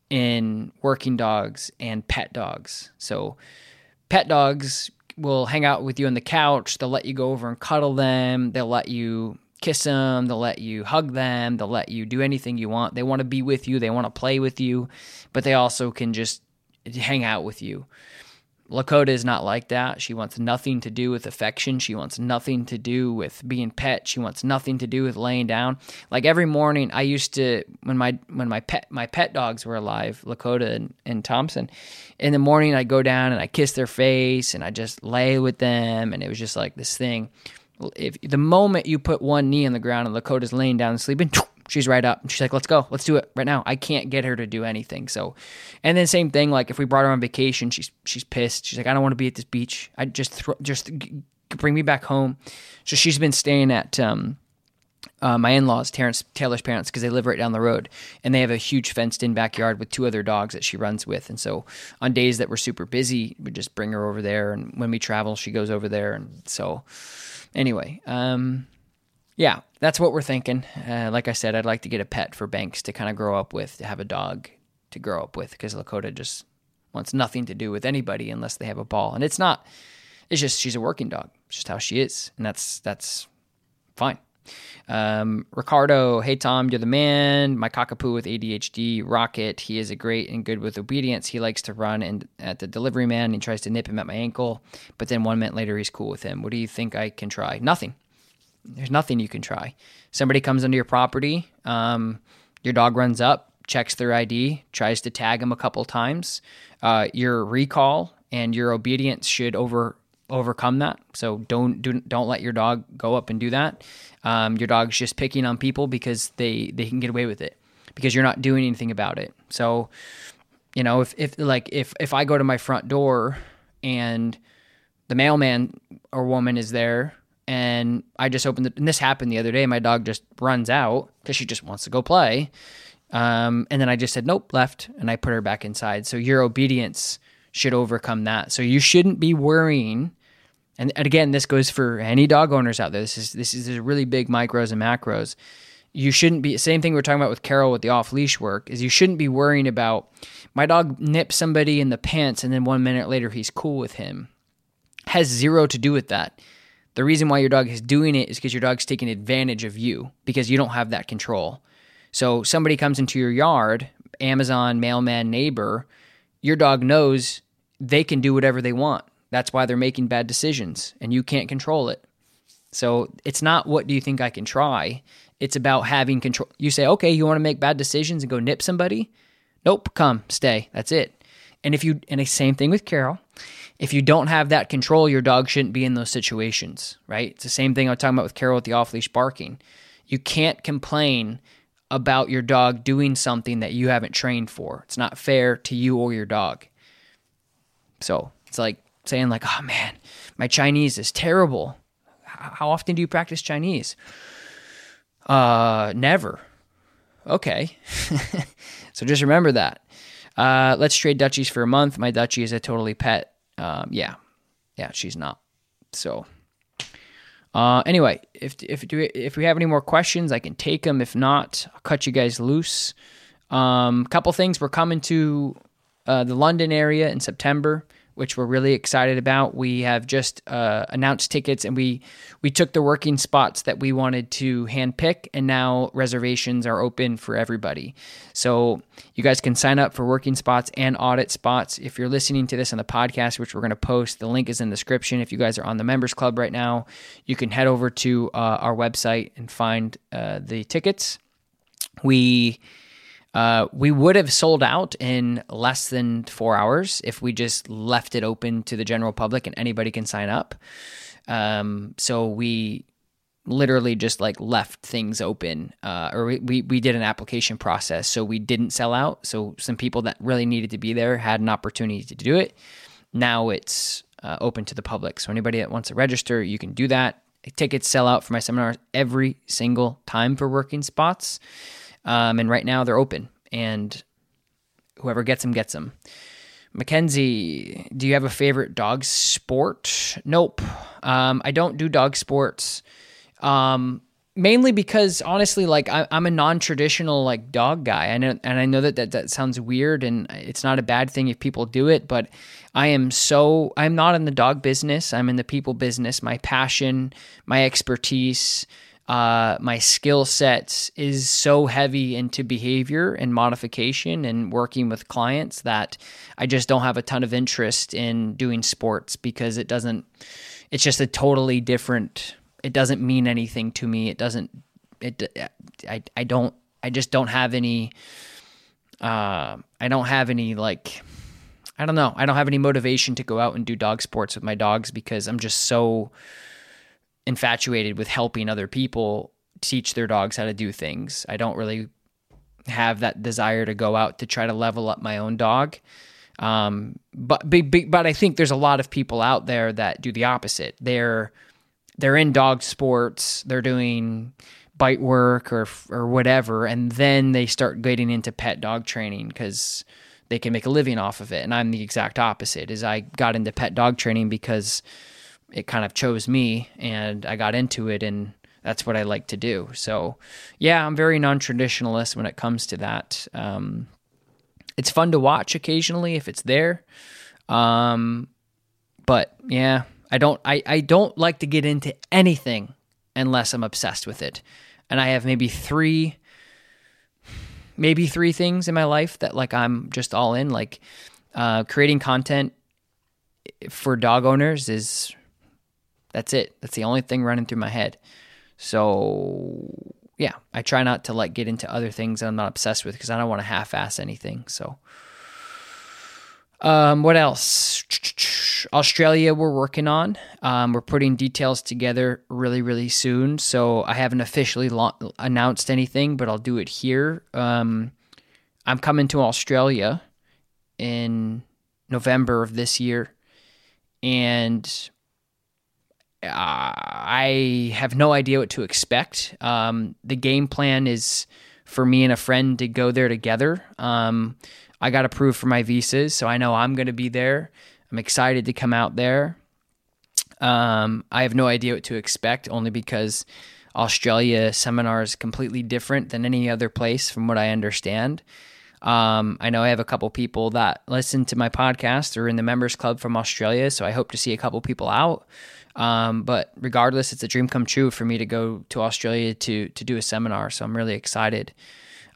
in working dogs and pet dogs. So pet dogs will hang out with you on the couch. They'll let you go over and cuddle them. They'll let you kiss them, they'll let you hug them, they'll let you do anything you want. They want to be with you, they want to play with you, but they also can just hang out with you. Lakota is not like that. She wants nothing to do with affection. She wants nothing to do with being pet. She wants nothing to do with laying down. Like every morning, I used to when my when my pet my pet dogs were alive, Lakota and, and Thompson. In the morning, I go down and I kiss their face and I just lay with them, and it was just like this thing if the moment you put one knee on the ground and Lakota's laying down and sleeping, she's right up. She's like, "Let's go, let's do it right now." I can't get her to do anything. So, and then same thing. Like if we brought her on vacation, she's she's pissed. She's like, "I don't want to be at this beach. I just just bring me back home. So she's been staying at um, uh, my in-laws, Terrence Taylor's parents, because they live right down the road, and they have a huge fenced-in backyard with two other dogs that she runs with. And so, on days that we're super busy, we just bring her over there, and when we travel, she goes over there. And so, anyway, um, yeah, that's what we're thinking. Uh, like I said, I'd like to get a pet for Banks to kind of grow up with, to have a dog to grow up with, because Lakota just wants nothing to do with anybody unless they have a ball, and it's not. It's just she's a working dog. It's just how she is, and that's that's fine. Um, Ricardo, hey Tom, you're the man. My cockapoo with ADHD, Rocket. He is a great and good with obedience. He likes to run and at the delivery man. He tries to nip him at my ankle, but then one minute later he's cool with him. What do you think I can try? Nothing. There's nothing you can try. Somebody comes into your property, um, your dog runs up, checks their ID, tries to tag him a couple times. Uh, your recall and your obedience should over overcome that. So don't do, don't let your dog go up and do that. Um, your dog's just picking on people because they they can get away with it because you're not doing anything about it. So you know if if like if if I go to my front door and the mailman or woman is there and I just opened it and this happened the other day my dog just runs out because she just wants to go play um, and then I just said nope left and I put her back inside so your obedience should overcome that. So you shouldn't be worrying. And, and again, this goes for any dog owners out there. This is this is really big micros and macros. You shouldn't be same thing we are talking about with Carol with the off leash work is you shouldn't be worrying about my dog nips somebody in the pants and then one minute later he's cool with him. Has zero to do with that. The reason why your dog is doing it is because your dog's taking advantage of you because you don't have that control. So somebody comes into your yard, Amazon, mailman, neighbor, your dog knows they can do whatever they want. That's why they're making bad decisions and you can't control it. So it's not what do you think I can try? It's about having control. You say, okay, you want to make bad decisions and go nip somebody? Nope, come, stay. That's it. And if you, and the same thing with Carol, if you don't have that control, your dog shouldn't be in those situations, right? It's the same thing I was talking about with Carol with the off leash barking. You can't complain about your dog doing something that you haven't trained for. It's not fair to you or your dog. So it's like saying like, oh man, my Chinese is terrible. How often do you practice Chinese? Uh, never. Okay. so just remember that. Uh, let's trade Dutchies for a month. My Dutchie is a totally pet. Um, yeah, yeah, she's not. So, uh, anyway, if if do if we have any more questions, I can take them. If not, I'll cut you guys loose. Um, couple things. We're coming to uh, the London area in September, which we're really excited about. We have just uh, announced tickets, and we we took the working spots that we wanted to handpick, and now reservations are open for everybody. So you guys can sign up for working spots and audit spots. If you're listening to this on the podcast, which we're going to post, the link is in the description. If you guys are on the members club right now, you can head over to uh, our website and find uh, the tickets. We uh, we would have sold out in less than four hours if we just left it open to the general public and anybody can sign up. Um, so we literally just like left things open, uh, or we, we, we did an application process. So we didn't sell out. So some people that really needed to be there had an opportunity to do it. Now it's uh, open to the public. So anybody that wants to register, you can do that. Tickets sell out for my seminars every single time for working spots. Um, and right now they're open, and whoever gets them gets them. Mackenzie, do you have a favorite dog sport? Nope. Um, I don't do dog sports. Um, mainly because honestly, like I, am a non-traditional like dog guy. I know, and I know that, that that sounds weird, and it's not a bad thing if people do it. But I am so I'm not in the dog business. I'm in the people business. My passion, my expertise, uh, my skill sets is so heavy into behavior and modification and working with clients that I just don't have a ton of interest in doing sports because it doesn't, it's just a totally different, it doesn't mean anything to me. It doesn't, it, I, I don't, I just don't have any, uh, I don't have any like, I don't know. I don't have any motivation to go out and do dog sports with my dogs because I'm just so, infatuated with helping other people teach their dogs how to do things. I don't really have that desire to go out to try to level up my own dog. Um, but, but but I think there's a lot of people out there that do the opposite. They're they're in dog sports. They're doing bite work or or whatever, and then they start getting into pet dog training because they can make a living off of it. And I'm the exact opposite. Is I got into pet dog training because it kind of chose me, and I got into it, and that's what I like to do. So, yeah, I'm very non-traditionalist when it comes to that. Um, it's fun to watch occasionally if it's there. Um, but yeah, I don't I, I don't like to get into anything unless I'm obsessed with it. And I have maybe three maybe three things in my life that like I'm just all in. Like uh, creating content for dog owners is that's it. That's the only thing running through my head. So yeah, I try not to like get into other things that I'm not obsessed with because I don't want to half-ass anything. So, um, what else? Australia, we're working on. Um, we're putting details together really, really soon. So I haven't officially la- announced anything, but I'll do it here. Um, I'm coming to Australia in November of this year, and I have no idea what to expect. Um, the game plan is for me and a friend to go there together. Um, I got approved for my visas, so I know I'm going to be there. I'm excited to come out there. Um, I have no idea what to expect, only because Australia seminar is completely different than any other place, from what I understand. Um, I know I have a couple people that listen to my podcast or in the members club from Australia, so I hope to see a couple people out. Um, but regardless, it's a dream come true for me to go to Australia to to do a seminar. So I'm really excited.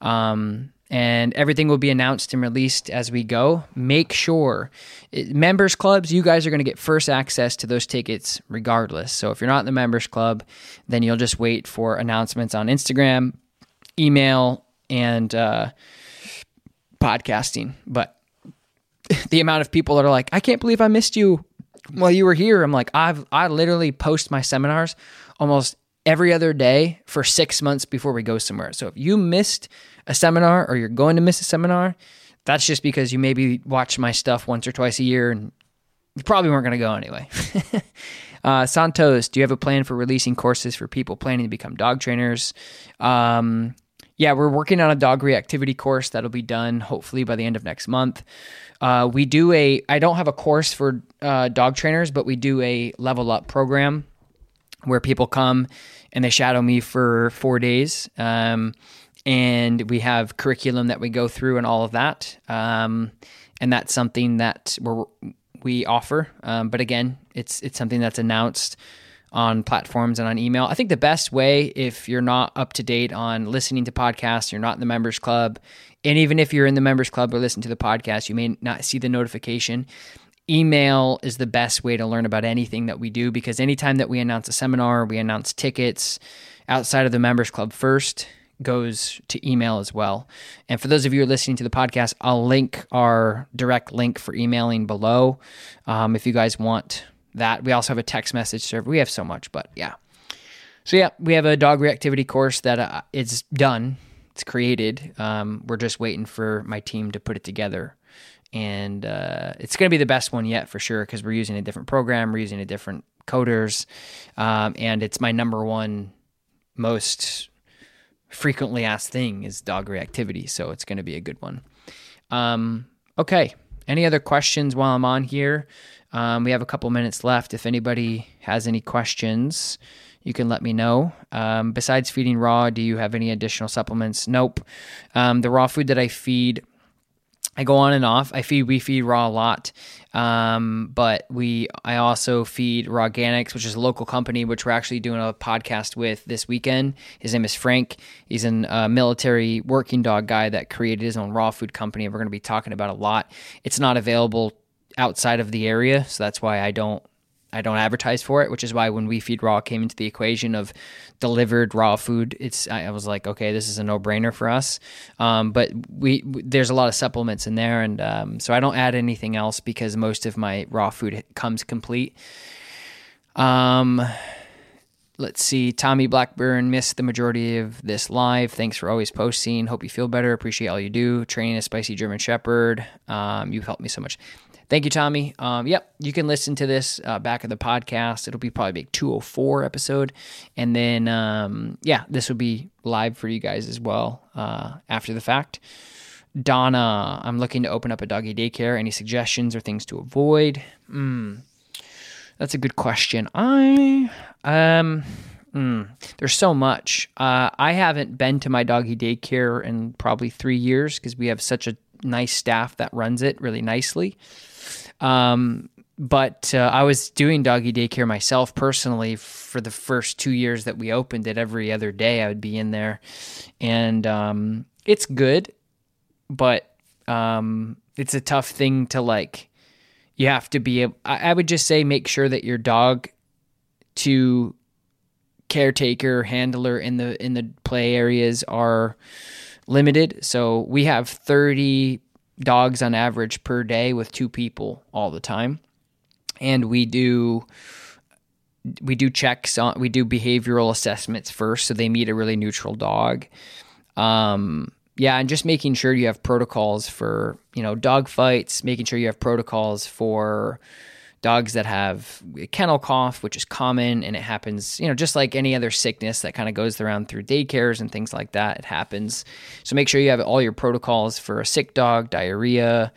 Um, and everything will be announced and released as we go. Make sure members clubs, you guys are going to get first access to those tickets regardless. So if you're not in the members club, then you'll just wait for announcements on Instagram, email, and uh, podcasting. But the amount of people that are like, I can't believe I missed you while you were here, I'm like, I've I literally post my seminars almost every other day for six months before we go somewhere. So if you missed a seminar or you're going to miss a seminar, that's just because you maybe watch my stuff once or twice a year and you probably weren't going to go anyway. uh, Santos, do you have a plan for releasing courses for people planning to become dog trainers? Um, yeah, we're working on a dog reactivity course that'll be done hopefully by the end of next month. Uh, we do a, I don't have a course for uh, dog trainers, but we do a level up program where people come and they shadow me for four days. Um, and we have curriculum that we go through and all of that. Um, and that's something that we we offer. Um, but again, it's it's something that's announced on platforms and on email. I think the best way, if you're not up to date on listening to podcasts, you're not in the members club, and even if you're in the members club or listen to the podcast, you may not see the notification. Email is the best way to learn about anything that we do because anytime that we announce a seminar, we announce tickets outside of the members club first goes to email as well. And for those of you who are listening to the podcast, I'll link our direct link for emailing below um, if you guys want that. We also have a text message server. We have so much, but yeah. So yeah, we have a dog reactivity course that uh, is done it's created. Um, we're just waiting for my team to put it together. And uh, it's going to be the best one yet for sure because we're using a different program, we're using a different coders, um, and it's my number one most frequently asked thing is dog reactivity. So it's going to be a good one. Um, okay. Any other questions while I'm on here? Um, we have a couple minutes left. If anybody has any questions, you can let me know. Um, besides feeding raw, do you have any additional supplements? Nope. Um, the raw food that I feed, I go on and off. I feed we feed raw a lot, um, but we I also feed Raw Organics, which is a local company, which we're actually doing a podcast with this weekend. His name is Frank. He's a uh, military working dog guy that created his own raw food company. And we're going to be talking about a lot. It's not available outside of the area, so that's why I don't I don't advertise for it, which is why when We Feed Raw came into the equation of delivered raw food, it's I was like, okay, this is a no brainer for us. Um, but we, there's a lot of supplements in there, and um, so I don't add anything else because most of my raw food comes complete. Um, let's see. Tommy Blackburn missed the majority of this live. Thanks for always posting. Hope you feel better. Appreciate all you do. Training a spicy German Shepherd. Um, you've helped me so much. Thank you, Tommy. Um, yep, you can listen to this uh, back of the podcast. It'll be probably big 204 episode. And then, um, yeah, this will be live for you guys as well uh, after the fact. Donna, I'm looking to open up a doggy daycare. Any suggestions or things to avoid? Mm, that's a good question. I, um, mm, there's so much. Uh, I haven't been to my doggy daycare in probably three years because we have such a nice staff that runs it really nicely. Um, but uh, I was doing doggy daycare myself personally for the first two years that we opened it. Every other day, I would be in there, and um, it's good, but um, it's a tough thing to like. You have to be. I, I would just say make sure that your dog to caretaker handler in the in the play areas are limited. So we have thirty dogs on average per day with two people all the time. And we do we do checks on we do behavioral assessments first so they meet a really neutral dog. Um yeah, and just making sure you have protocols for, you know, dog fights, making sure you have protocols for dogs that have kennel cough, which is common and it happens, you know, just like any other sickness that kind of goes around through daycares and things like that. It happens. So make sure you have all your protocols for a sick dog, diarrhea,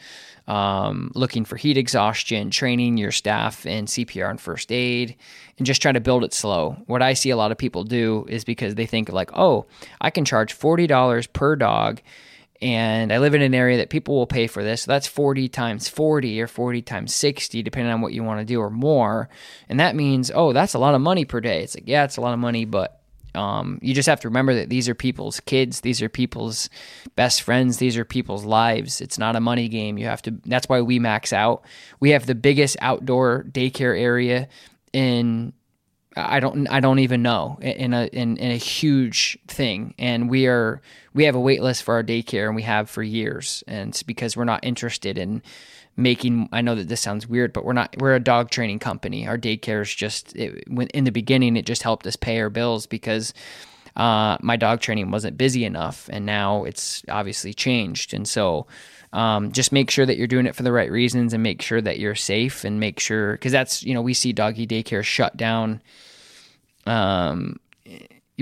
um, looking for heat exhaustion, training your staff in CPR and first aid, and just try to build it slow. What I see a lot of people do is because they think, like, oh, I can charge $40 per dog and I live in an area that people will pay for this. So that's 40 times 40 or 40 times 60, depending on what you want to do or more. And that means, oh, that's a lot of money per day. It's like, yeah, it's a lot of money, but um, you just have to remember that these are people's kids, these are people's best friends, these are people's lives. It's not a money game. You have to. That's why we max out. We have the biggest outdoor daycare area in I don't I don't even know in a in, in a huge thing. And we are we have a wait list for our daycare and we have for years. And it's because we're not interested in making I know that this sounds weird but we're not we're a dog training company. Our daycare is just it, in the beginning it just helped us pay our bills because uh, my dog training wasn't busy enough. And now it's obviously changed. And so um, just make sure that you're doing it for the right reasons and make sure that you're safe and make sure because that's you know we see doggy daycare shut down um,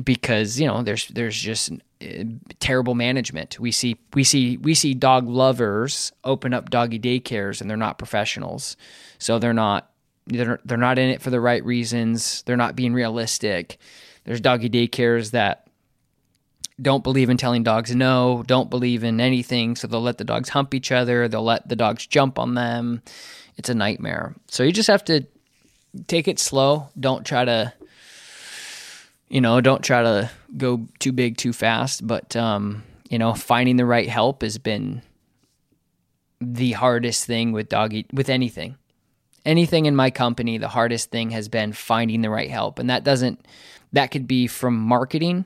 because you know there's there's just uh, terrible management. We see we see we see dog lovers open up doggy daycares and they're not professionals, so they're not they're they're not in it for the right reasons. They're not being realistic. There's doggy daycares that don't believe in telling dogs no, don't believe in anything. So they'll let the dogs hump each other, they'll let the dogs jump on them. It's a nightmare. So you just have to take it slow. Don't try to, you know, don't try to go too big too fast. But, um, you know, finding the right help has been the hardest thing with doggy, with anything. Anything in my company, the hardest thing has been finding the right help. And that doesn't, that could be from marketing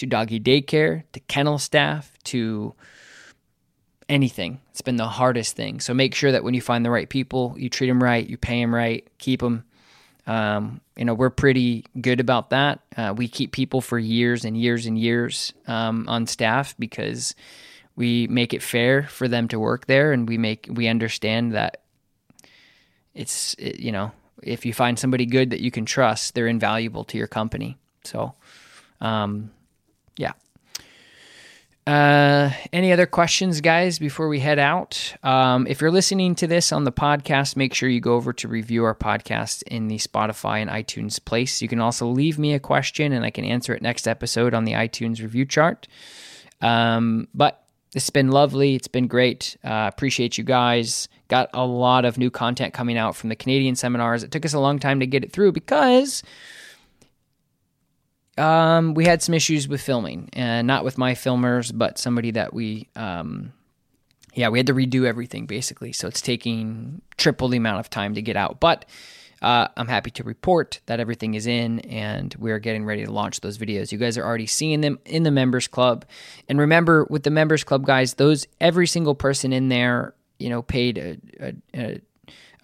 to doggy daycare to kennel staff to anything. It's been the hardest thing. So make sure that when you find the right people, you treat them right, you pay them right, keep them. Um, you know, we're pretty good about that. Uh, we keep people for years and years and years um, on staff because we make it fair for them to work there, and we make we understand that it's it, you know if you find somebody good that you can trust, they're invaluable to your company. So, um, yeah. Uh, any other questions, guys, before we head out? Um, if you're listening to this on the podcast, make sure you go over to review our podcast in the Spotify and iTunes place. You can also leave me a question and I can answer it next episode on the iTunes review chart. Um, but it's been lovely. It's been great. Uh, appreciate you guys. Got a lot of new content coming out from the Canadian seminars. It took us a long time to get it through because um, we had some issues with filming, and not with my filmers, but somebody that we, um, yeah, we had to redo everything basically. So it's taking triple the amount of time to get out. But uh, I'm happy to report that everything is in, and we're getting ready to launch those videos. You guys are already seeing them in the members club, and remember, with the members club guys, those every single person in there, you know, paid a, a, a,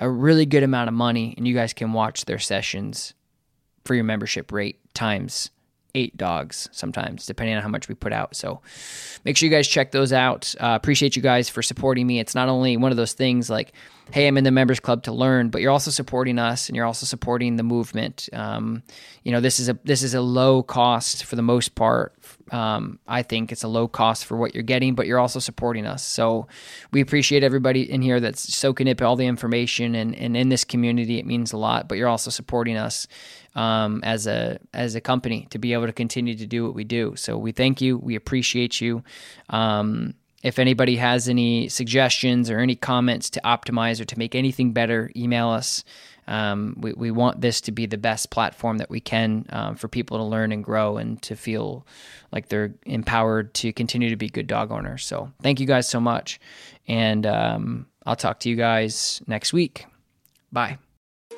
a really good amount of money, and you guys can watch their sessions for your membership rate times eight dogs sometimes, depending on how much we put out. So make sure you guys check those out. Uh, appreciate you guys for supporting me. It's not only one of those things like, hey, I'm in the members club to learn, but you're also supporting us and you're also supporting the movement. Um, you know, this is a this is a low cost for the most part. Um, I think it's a low cost for what you're getting, but you're also supporting us. So we appreciate everybody in here that's soaking up all the information and, and in this community. It means a lot, but you're also supporting us um, as a as a company to be able to continue to do what we do. So we thank you. We appreciate you. Um, if anybody has any suggestions or any comments to optimize or to make anything better, email us. Um, we, we want this to be the best platform that we can um, for people to learn and grow and to feel like they're empowered to continue to be good dog owners. So thank you guys so much. And um, I'll talk to you guys next week. Bye.